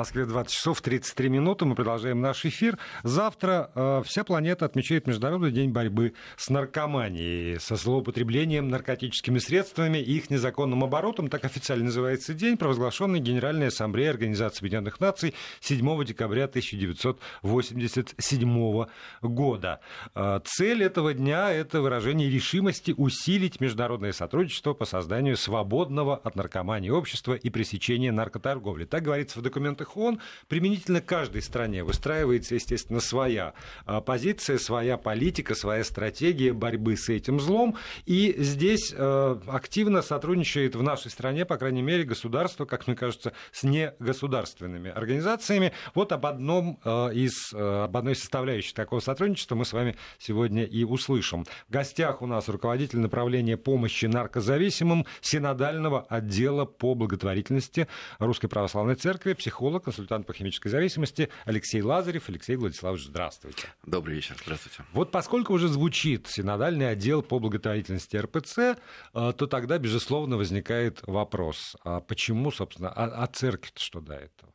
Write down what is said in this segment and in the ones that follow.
Москве 20 часов 33 минуты. Мы продолжаем наш эфир. Завтра э, вся планета отмечает Международный день борьбы с наркоманией, со злоупотреблением наркотическими средствами и их незаконным оборотом. Так официально называется день, провозглашенный Генеральной Ассамблеей Организации Объединенных Наций 7 декабря 1987 года. Э, цель этого дня – это выражение решимости усилить международное сотрудничество по созданию свободного от наркомании общества и пресечения наркоторговли. Так говорится в документах рамках ООН применительно каждой стране выстраивается, естественно, своя а, позиция, своя политика, своя стратегия борьбы с этим злом. И здесь а, активно сотрудничает в нашей стране, по крайней мере, государство, как мне кажется, с негосударственными организациями. Вот об одном а, из, об одной составляющей такого сотрудничества мы с вами сегодня и услышим. В гостях у нас руководитель направления помощи наркозависимым синодального отдела по благотворительности Русской Православной Церкви, психолог консультант по химической зависимости Алексей Лазарев. Алексей Владиславович, здравствуйте. Добрый вечер, здравствуйте. Вот поскольку уже звучит синодальный отдел по благотворительности РПЦ, э, то тогда, безусловно, возникает вопрос, а почему, собственно, а, а церковь что до этого?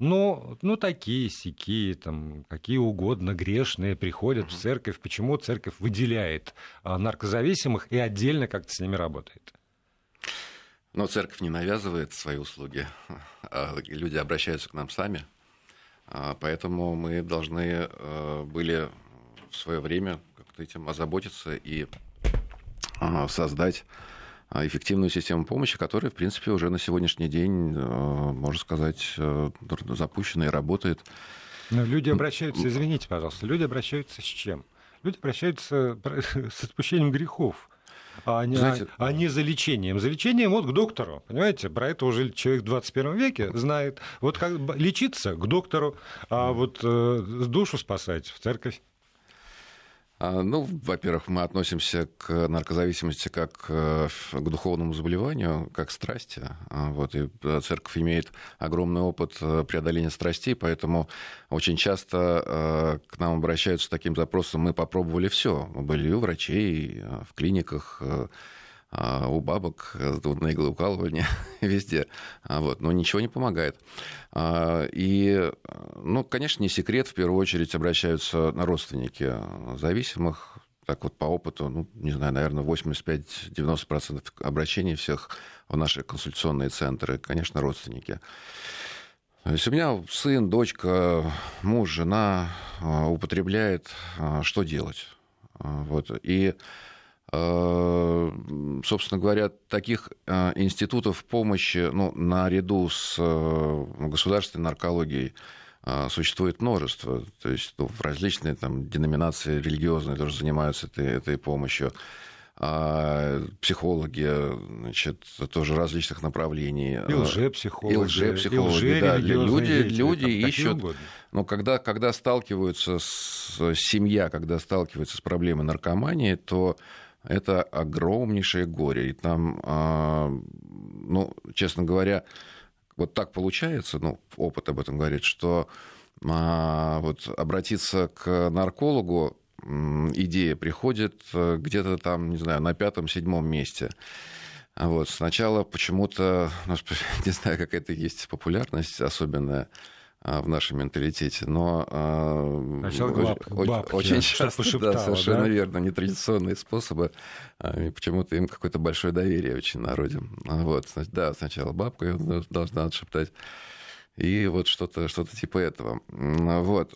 Ну, ну, такие сики, там, какие угодно, грешные приходят в церковь. Почему церковь выделяет а, наркозависимых и отдельно как-то с ними работает? Но церковь не навязывает свои услуги, а люди обращаются к нам сами. А, поэтому мы должны э, были в свое время как-то этим озаботиться и а, создать эффективную систему помощи, которая, в принципе, уже на сегодняшний день, э, можно сказать, э, запущена и работает. Но люди обращаются, извините, пожалуйста, люди обращаются с чем? Люди обращаются с отпущением грехов а не, Знаете, а не за лечением. За лечением вот к доктору, понимаете? Про это уже человек в 21 веке знает. Вот как лечиться к доктору, а вот э, душу спасать в церковь. А, ну, во-первых, мы относимся к наркозависимости как э, к духовному заболеванию, как к страсти. А, вот, и э, церковь имеет огромный опыт э, преодоления страстей, поэтому очень часто к нам обращаются с таким запросом «мы попробовали все». Мы были у врачей, в клиниках, у бабок, на иглоукалывание, везде. А, вот, но ничего не помогает. А, и, ну, конечно, не секрет, в первую очередь обращаются на родственники зависимых, так вот по опыту, ну, не знаю, наверное, 85-90% обращений всех в наши консультационные центры, конечно, родственники. То есть у меня сын, дочка, муж, жена употребляет, что делать? Вот. И Э, собственно говоря, таких э, институтов помощи ну, наряду с э, государственной наркологией существует множество. То есть ну, различные там, деноминации религиозные тоже занимаются этой, этой помощью. А психологи, значит, тоже различных направлений. И лжепсихологи. И лжепсихологи, и да. Люди, люди ищут... Но когда, когда сталкиваются с семья, когда сталкивается с проблемой наркомании, то это огромнейшее горе. И там, а, ну, честно говоря, вот так получается, ну, опыт об этом говорит, что а, вот обратиться к наркологу идея приходит э, где-то там, не знаю, на пятом-седьмом месте. Вот. Сначала почему-то, не знаю, какая-то есть популярность особенная а, в нашем менталитете, но а, очень, бабки, очень часто, да, совершенно да? верно, нетрадиционные способы, а, почему-то им какое-то большое доверие очень народе. Вот, да, сначала бабка должна отшептать, и вот что-то что типа этого. Вот.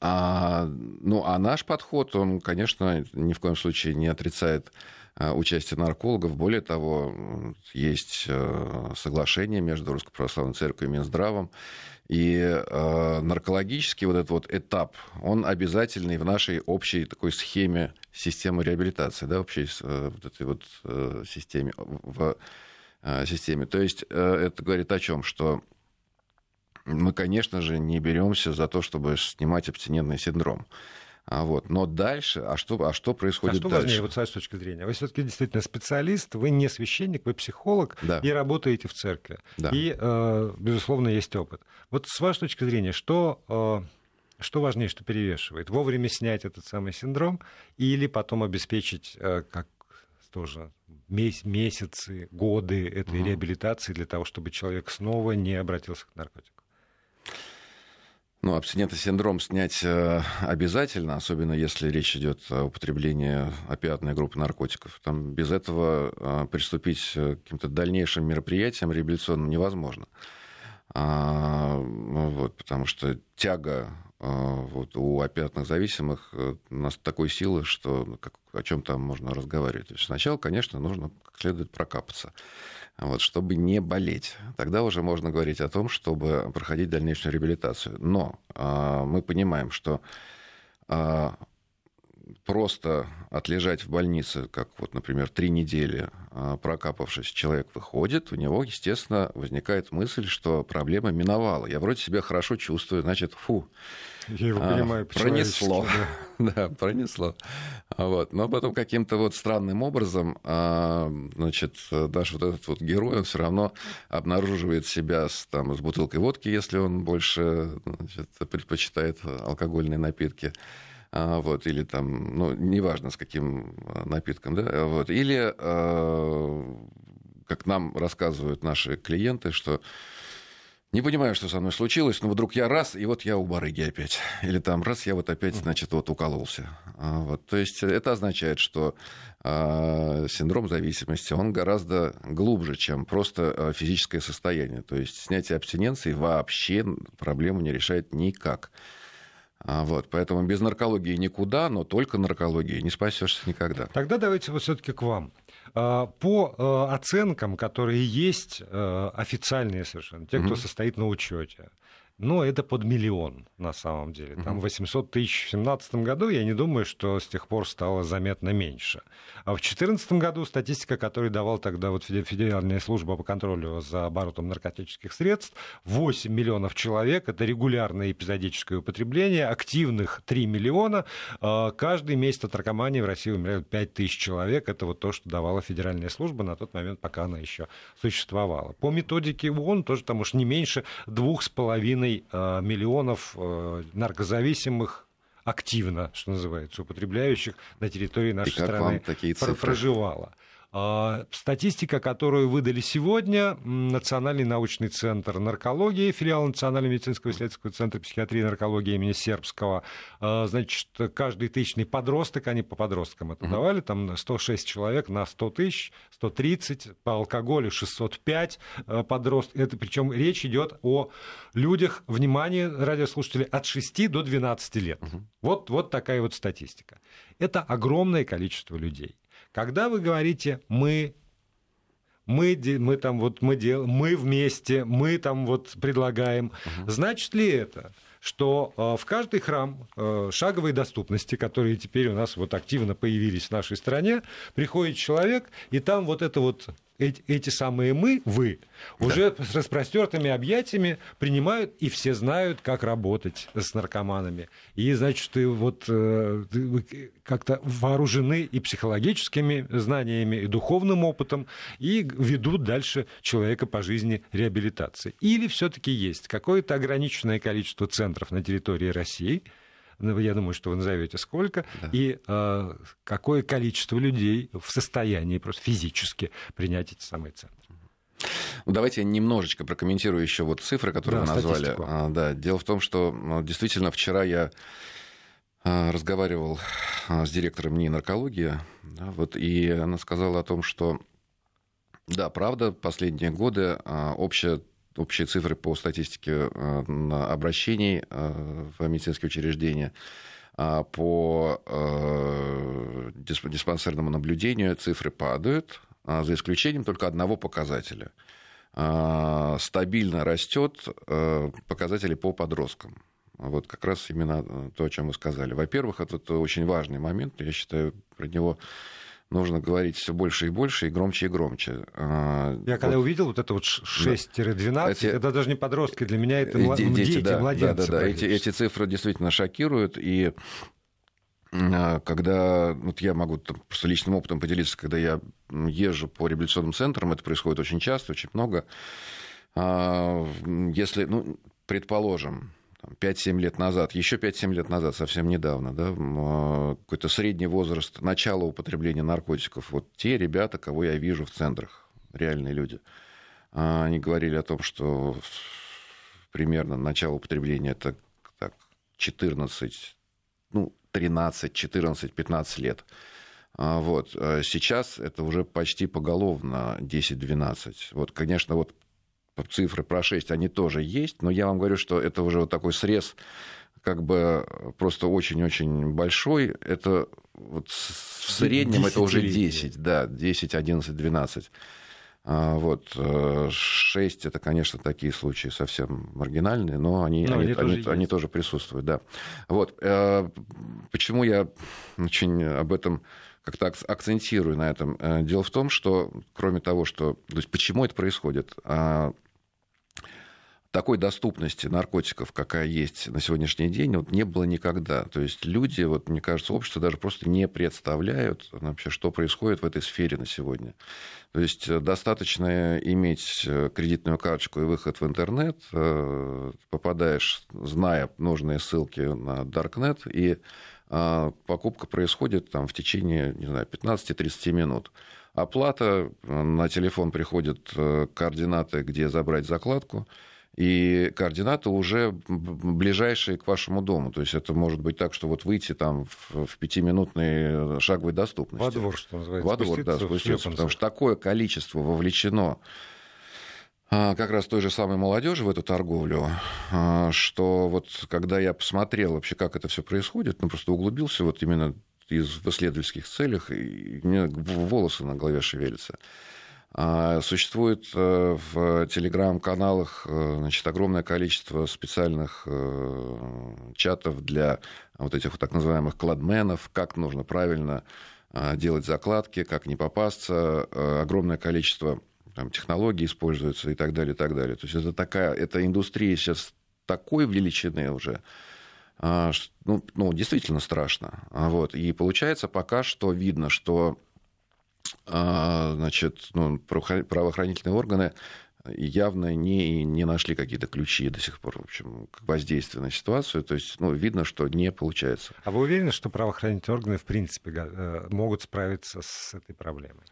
А, ну, а наш подход, он, конечно, ни в коем случае не отрицает участие наркологов. Более того, есть соглашение между Русской Православной Церковью и Минздравом, и э, наркологический вот этот вот этап, он обязательный в нашей общей такой схеме системы реабилитации, да, общей э, вот этой вот э, системе, в э, системе. То есть э, это говорит о чем, что мы, конечно же, не беремся за то, чтобы снимать абстинентный синдром. А вот. Но дальше, а что, а что происходит а что дальше? важнее, вот с вашей точки зрения? Вы все-таки действительно специалист, вы не священник, вы психолог да. и работаете в церкви. Да. И, э, безусловно, есть опыт. Вот с вашей точки зрения, что, э, что важнее, что перевешивает? Вовремя снять этот самый синдром или потом обеспечить, э, как тоже месяцы, годы этой угу. реабилитации для того, чтобы человек снова не обратился к наркотику? Ну, абстинентный синдром снять э, обязательно, особенно если речь идет о употреблении опиатной группы наркотиков. Там без этого э, приступить к каким-то дальнейшим мероприятиям реабилитационным невозможно. А, ну вот, потому что тяга а, вот, у опиатных зависимых э, у нас такой силы, что ну, как, о чем там можно разговаривать. То есть сначала, конечно, нужно как следует прокапаться, вот, чтобы не болеть. Тогда уже можно говорить о том, чтобы проходить дальнейшую реабилитацию. Но а, мы понимаем, что а, просто отлежать в больнице, как вот, например, три недели, а, прокапавшись, человек выходит, у него, естественно, возникает мысль, что проблема миновала. Я вроде себя хорошо чувствую, значит, фу. Я его а, понимаю, пронесло. Да. да, пронесло. Вот. Но потом каким-то вот странным образом, а, значит, наш вот этот вот герой, он все равно обнаруживает себя с, там, с бутылкой водки, если он больше значит, предпочитает алкогольные напитки а, вот, или там, ну, неважно с каким а, напитком, да, вот, или, а, как нам рассказывают наши клиенты, что не понимаю, что со мной случилось, но вдруг я раз, и вот я у барыги опять. Или там раз, я вот опять, значит, вот укололся. Вот. То есть это означает, что э, синдром зависимости, он гораздо глубже, чем просто физическое состояние. То есть снятие абстиненции вообще проблему не решает никак. А, вот, поэтому без наркологии никуда, но только наркологии не спасешься никогда. Тогда давайте вот все-таки к вам. А, по э, оценкам, которые есть э, официальные совершенно, те, кто mm-hmm. состоит на учете, но это под миллион на самом деле. Там 800 тысяч в 2017 году, я не думаю, что с тех пор стало заметно меньше. А в 2014 году статистика, которую давал тогда вот Федеральная служба по контролю за оборотом наркотических средств, 8 миллионов человек, это регулярное эпизодическое употребление, активных 3 миллиона. А, каждый месяц от наркомании в России умирают 5 тысяч человек. Это вот то, что давала Федеральная служба на тот момент, пока она еще существовала. По методике ООН тоже там уж не меньше двух с половиной э, миллионов э, наркозависимых активно, что называется, употребляющих на территории нашей страны проживало. А, статистика, которую выдали сегодня, Национальный научный центр наркологии, филиал Национального медицинского исследовательского центра психиатрии и наркологии имени Сербского, а, значит, каждый тысячный подросток, они по подросткам это давали, там 106 человек на 100 тысяч, 130, по алкоголю 605 а, подростков. Это причем речь идет о людях, внимание, радиослушатели, от 6 до 12 лет. Вот, вот такая вот статистика. Это огромное количество людей. Когда вы говорите «мы», мы, мы там вот мы делаем, мы вместе, мы там вот предлагаем, угу. значит ли это, что э, в каждый храм э, шаговой доступности, которые теперь у нас вот активно появились в нашей стране, приходит человек, и там вот это вот эти, эти самые мы, вы, уже да. с распростертыми объятиями принимают, и все знают, как работать с наркоманами. И, значит, ты вот э, как-то вооружены и психологическими знаниями, и духовным опытом, и ведут дальше человека по жизни реабилитации. Или все-таки есть какое-то ограниченное количество центров на территории России, я думаю, что вы назовете сколько, да. и э, какое количество людей в состоянии просто физически принять эти самые центры. Ну, давайте я немножечко прокомментирую еще вот цифры, которые да, вы назвали. А, да, дело в том, что ну, действительно вчера я а, разговаривал а, с директором НИИ наркологии, да, вот, и она сказала о том, что да, правда, последние годы общая общие цифры по статистике э, обращений э, в медицинские учреждения а по э, диспансерному наблюдению цифры падают, а за исключением только одного показателя. А, стабильно растет показатели по подросткам. Вот как раз именно то, о чем вы сказали. Во-первых, это очень важный момент, я считаю, про него нужно говорить все больше и больше, и громче и громче. А, Я вот. когда увидел вот это вот 6-12, эти... это даже не подростки, для меня это дети, дети, да, младенцы. Да, да, да. Эти, эти цифры действительно шокируют, и а, когда вот я могу там, просто личным опытом поделиться, когда я езжу по реабилитационным центрам, это происходит очень часто, очень много. А, если, ну, предположим, 5-7 лет назад, еще 5-7 лет назад, совсем недавно, да, какой-то средний возраст начала употребления наркотиков, вот те ребята, кого я вижу в центрах, реальные люди, а, они говорили о том, что примерно начало употребления это так, 14, ну, 13, 14, 15 лет. А, вот. А сейчас это уже почти поголовно 10-12. Вот, конечно, вот цифры про 6, они тоже есть, но я вам говорю, что это уже вот такой срез как бы просто очень-очень большой. Это вот в среднем это уже 10, да, 10, 11, 12. Вот. 6 это, конечно, такие случаи совсем маргинальные, но они, но они, они, тоже, они, они тоже присутствуют. Да. Вот. Э, почему я очень об этом как-то акцентирую на этом? Э, дело в том, что кроме того, что... То есть почему это происходит? А, такой доступности наркотиков, какая есть на сегодняшний день, вот не было никогда. То есть люди, вот, мне кажется, общество даже просто не представляют вообще, что происходит в этой сфере на сегодня. То есть э, достаточно иметь э, кредитную карточку и выход в интернет, э, попадаешь, зная нужные ссылки на Darknet, и покупка происходит там, в течение, не знаю, 15-30 минут. Оплата, на телефон приходят координаты, где забрать закладку, и координаты уже ближайшие к вашему дому. То есть это может быть так, что вот выйти там в, в пятиминутной шаговой доступности. Во двор, что называется. Во двор, да, спуститься. Потому что такое количество вовлечено а, как раз той же самой молодежи в эту торговлю, а, что вот когда я посмотрел вообще, как это все происходит, ну просто углубился вот именно из в исследовательских целях, и мне волосы на голове шевелятся. А, существует э, в телеграм-каналах э, значит, огромное количество специальных э, чатов для вот этих вот так называемых кладменов, как нужно правильно делать закладки, как не попасться, огромное количество там, технологий используется и так далее, и так далее. То есть это такая, эта индустрия сейчас такой величины уже, ну, ну, действительно страшно. Вот. И получается пока что видно, что а, значит, ну, правоохранительные органы явно не, не нашли какие-то ключи до сих пор, в общем, к воздействию на ситуацию. То есть, ну, видно, что не получается. А вы уверены, что правоохранительные органы, в принципе, э, могут справиться с этой проблемой?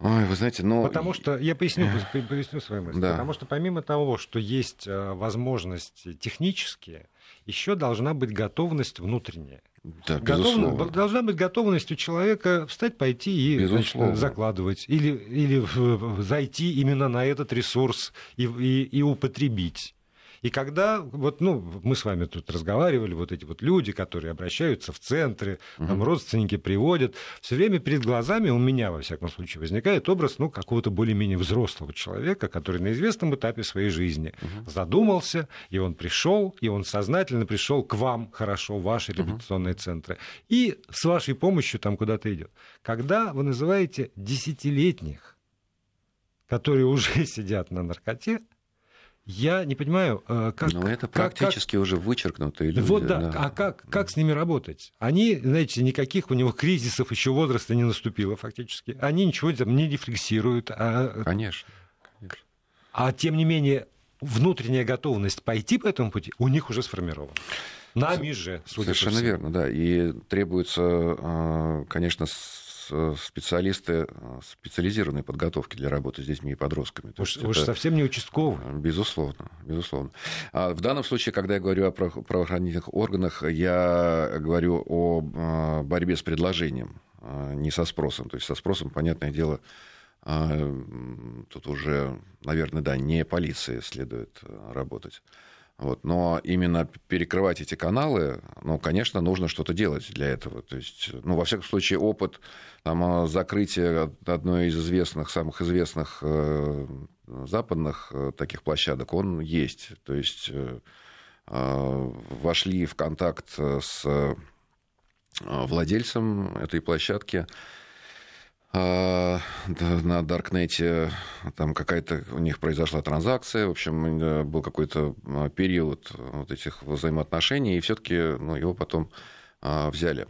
Ой, вы знаете, но... Потому что, я поясню, поясню свою мысль. Да. Потому что помимо того, что есть э, возможности технические, еще должна быть готовность внутренняя. Да, Готов... Должна быть готовность у человека встать, пойти и значит, закладывать. Или, или зайти именно на этот ресурс и, и, и употребить. И когда, вот, ну, мы с вами тут разговаривали, вот эти вот люди, которые обращаются в центры, угу. там родственники приводят, все время перед глазами у меня, во всяком случае, возникает образ, ну, какого-то более-менее взрослого человека, который на известном этапе своей жизни угу. задумался, и он пришел, и он сознательно пришел к вам, хорошо, в ваши реабилитационные угу. центры, и с вашей помощью там куда-то идет. Когда вы называете десятилетних, которые уже сидят на наркоте, я не понимаю, э, как... Но это практически как, уже вычеркнутые люди. Вот да, да. а как, как с ними работать? Они, знаете, никаких у него кризисов еще возраста не наступило фактически. Они ничего там не рефлексируют. А... Конечно, конечно. А тем не менее, внутренняя готовность пойти по этому пути у них уже сформирована. Нами же, судя Совершенно по всему. верно, да. И требуется, э, конечно, специалисты э, специализированной подготовки для работы с детьми и подростками. То уж, уж это, совсем не участковый. Безусловно, безусловно. А в данном случае, когда я говорю о правоохранительных органах, я говорю о э, борьбе с предложением, не со спросом. То есть со спросом, понятное дело, тут уже, наверное, да, не полиции следует работать. Вот. Но именно перекрывать эти каналы, ну, конечно, нужно что-то делать для этого. То есть, ну, во всяком случае, опыт там, закрытия одной из известных, самых известных э, западных э, таких площадок, он есть. То есть э, э вошли в контакт с э, владельцем этой площадки, на Даркнете там какая-то у них произошла транзакция, в общем, э, был какой-то а, период вот этих взаимоотношений, и все-таки ну, его потом а, взяли.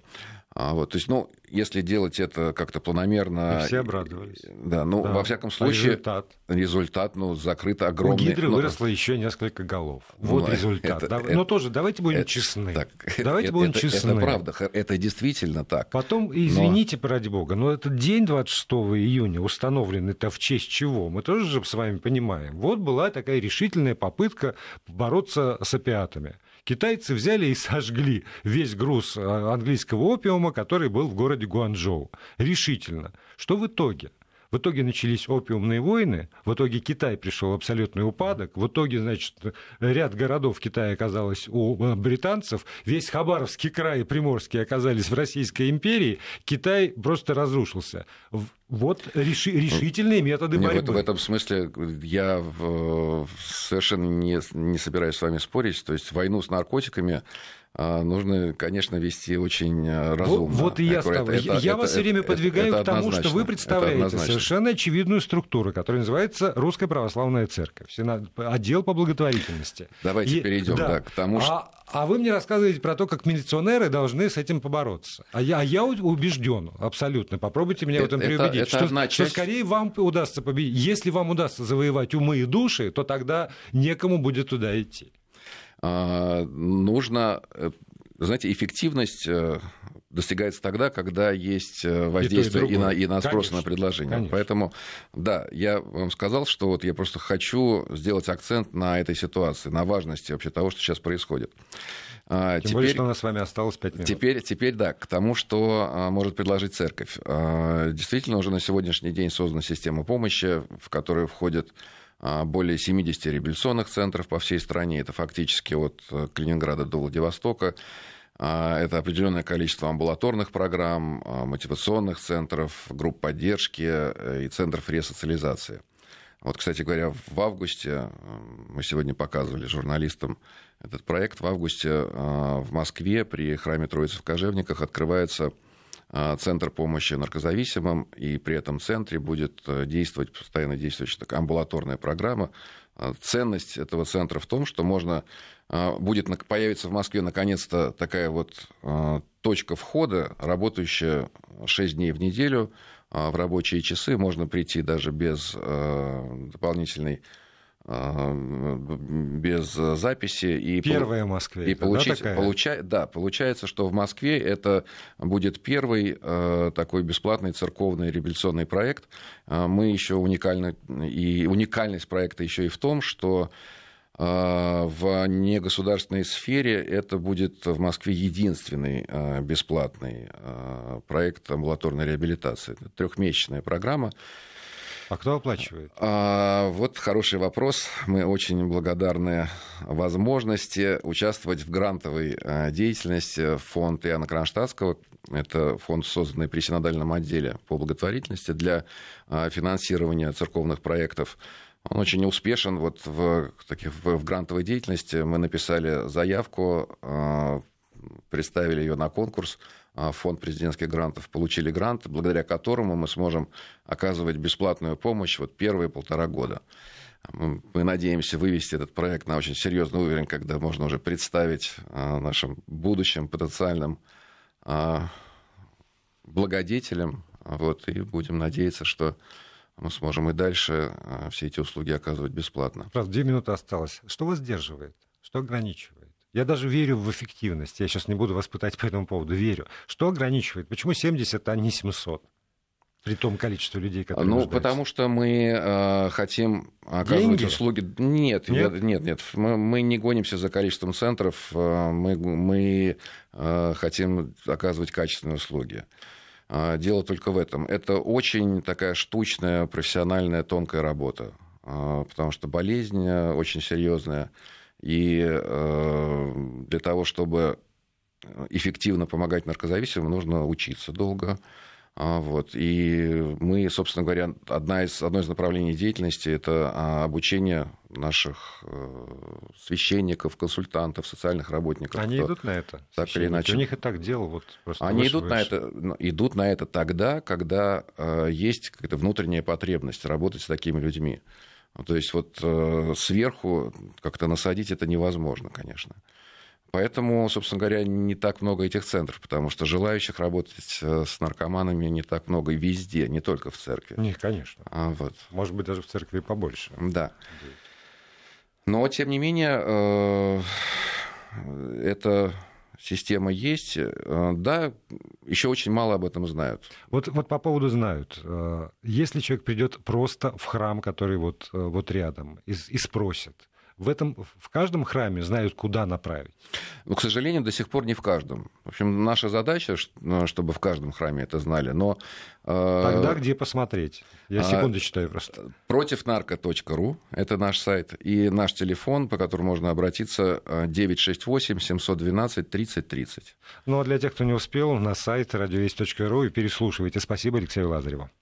А, вот, то есть, ну, если делать это как-то планомерно... И все обрадовались. Да, ну, да. во всяком случае... А результат? Результат, ну, закрыт огромный... У Гидры ну, выросло еще несколько голов. Вот ну, результат. Это, да? это, Но тоже давайте будем это, честны. Так, давайте это, будем это, честны. Это правда, это действительно так. Потом, извините, но... ради бога, но этот день 26 июня установлен это в честь чего? Мы тоже же с вами понимаем. Вот была такая решительная попытка бороться с опиатами китайцы взяли и сожгли весь груз э, английского опиума, который был в городе Гуанчжоу. Решительно. Что в итоге? В итоге начались опиумные войны, в итоге Китай пришел в абсолютный упадок, в итоге, значит, ряд городов Китая оказалось у э, британцев, весь Хабаровский край и Приморский оказались в Российской империи, Китай просто разрушился. Вот реши, решительные методы Нет, борьбы. В, в этом смысле я совершенно не, не собираюсь с вами спорить. То есть войну с наркотиками а, нужно, конечно, вести очень э, разумно. Вот, вот и я, это, я, я вас все время подвигаю это, к тому, что вы представляете совершенно очевидную структуру, которая называется Русская Православная Церковь, отдел по благотворительности. Давайте и, перейдем да. Да, к тому, а, что... А вы мне рассказываете про то, как милиционеры должны с этим побороться. А я, а я убежден абсолютно. Попробуйте меня это, в этом переубедить. Это, это что, часть... что скорее вам удастся победить. Если вам удастся завоевать умы и души, то тогда некому будет туда идти. А, нужно, э, знаете, эффективность э, достигается тогда, когда есть э, воздействие и, и, на, и на спрос, Конечно. на предложение. Конечно. Поэтому, да, я вам сказал, что вот я просто хочу сделать акцент на этой ситуации, на важности вообще того, что сейчас происходит. А, Тем теперь, более, что у нас с вами осталось 5 минут. Теперь, теперь да, к тому, что а, может предложить церковь. Действительно, уже на сегодняшний день создана система помощи, в которую входят а, более 70 реабилитационных центров по всей стране. Это фактически от э, Калининграда до Владивостока. А, это определенное количество амбулаторных программ, а, мотивационных центров, групп поддержки э, и центров ресоциализации. Вот, кстати говоря, в августе, э, мы сегодня показывали журналистам этот проект, в августе в Москве при храме Троицы в Кожевниках открывается центр помощи наркозависимым, и при этом центре будет э, действовать, постоянно действующая амбулаторная программа. А, ценность этого центра в том, что можно а, будет появиться в Москве наконец-то такая вот точка входа, работающая 6 дней в неделю в рабочие часы. Можно прийти даже без дополнительной а, без записи и первая Москве и получить да, получа, да получается что в Москве это будет первый э, такой бесплатный церковный реабилитационный проект. А, мы еще уникальны и уникальность проекта еще и в том что э, в негосударственной сфере это будет в Москве единственный э, бесплатный проект амбулаторной реабилитации. Трехмесячная программа а кто оплачивает? А, вот хороший вопрос. Мы очень благодарны возможности участвовать в грантовой а, деятельности фонда Иоанна Кронштадтского. Это фонд, созданный при синодальном отделе по благотворительности для а, финансирования церковных проектов. Он очень успешен вот в, таких, в, грантовой деятельности. Мы написали заявку, а, представили ее на конкурс а, фонд президентских грантов, получили грант, благодаря которому мы сможем оказывать бесплатную помощь вот первые полтора года. Мы, надеемся вывести этот проект на очень серьезный уровень, когда можно уже представить а, нашим будущим потенциальным а, благодетелям. Вот, и будем надеяться, что мы сможем и дальше все эти услуги оказывать бесплатно. Правда, две минуты осталось. Что вас сдерживает? Что ограничивает? Я даже верю в эффективность. Я сейчас не буду вас пытать по этому поводу. Верю. Что ограничивает? Почему 70, а не 700? При том количестве людей, которые Ну, нуждаются. потому что мы э, хотим оказывать Деньги? услуги. Нет, нет, я, нет. нет. Мы, мы не гонимся за количеством центров. Э, мы, мы э, хотим оказывать качественные услуги. Э, дело только в этом. Это очень такая штучная, профессиональная, тонкая работа. Э, потому что болезнь очень серьезная. И э, для того, чтобы эффективно помогать наркозависимым, нужно учиться долго. А, вот. И мы, собственно говоря, одна из, одно из направлений деятельности – это а, обучение наших э, священников, консультантов, социальных работников. Они идут на это? Так или иначе. У них и так дело вот просто Они выше, идут, выше. На это, идут на это тогда, когда э, есть какая-то внутренняя потребность работать с такими людьми. То есть вот э, сверху как-то насадить это невозможно, конечно. Поэтому, собственно говоря, не так много этих центров, потому что желающих работать э, с наркоманами не так много везде, не только в церкви. Не, конечно. А, вот. Может быть, даже в церкви побольше. Да. Но, тем не менее, э, эта система есть. Да, еще очень мало об этом знают. Вот, вот по поводу знают. Если человек придет просто в храм, который вот, вот рядом, и, и спросит, в, этом, в каждом храме знают, куда направить? Ну, к сожалению, до сих пор не в каждом. В общем, наша задача, ну, чтобы в каждом храме это знали, но... Э, Тогда где посмотреть? Я а, секунду читаю просто. Противнарко.ру – это наш сайт, и наш телефон, по которому можно обратиться, 968-712-3030. Ну, а для тех, кто не успел, на сайт радиовесть.ру и переслушивайте. Спасибо Алексею Лазареву.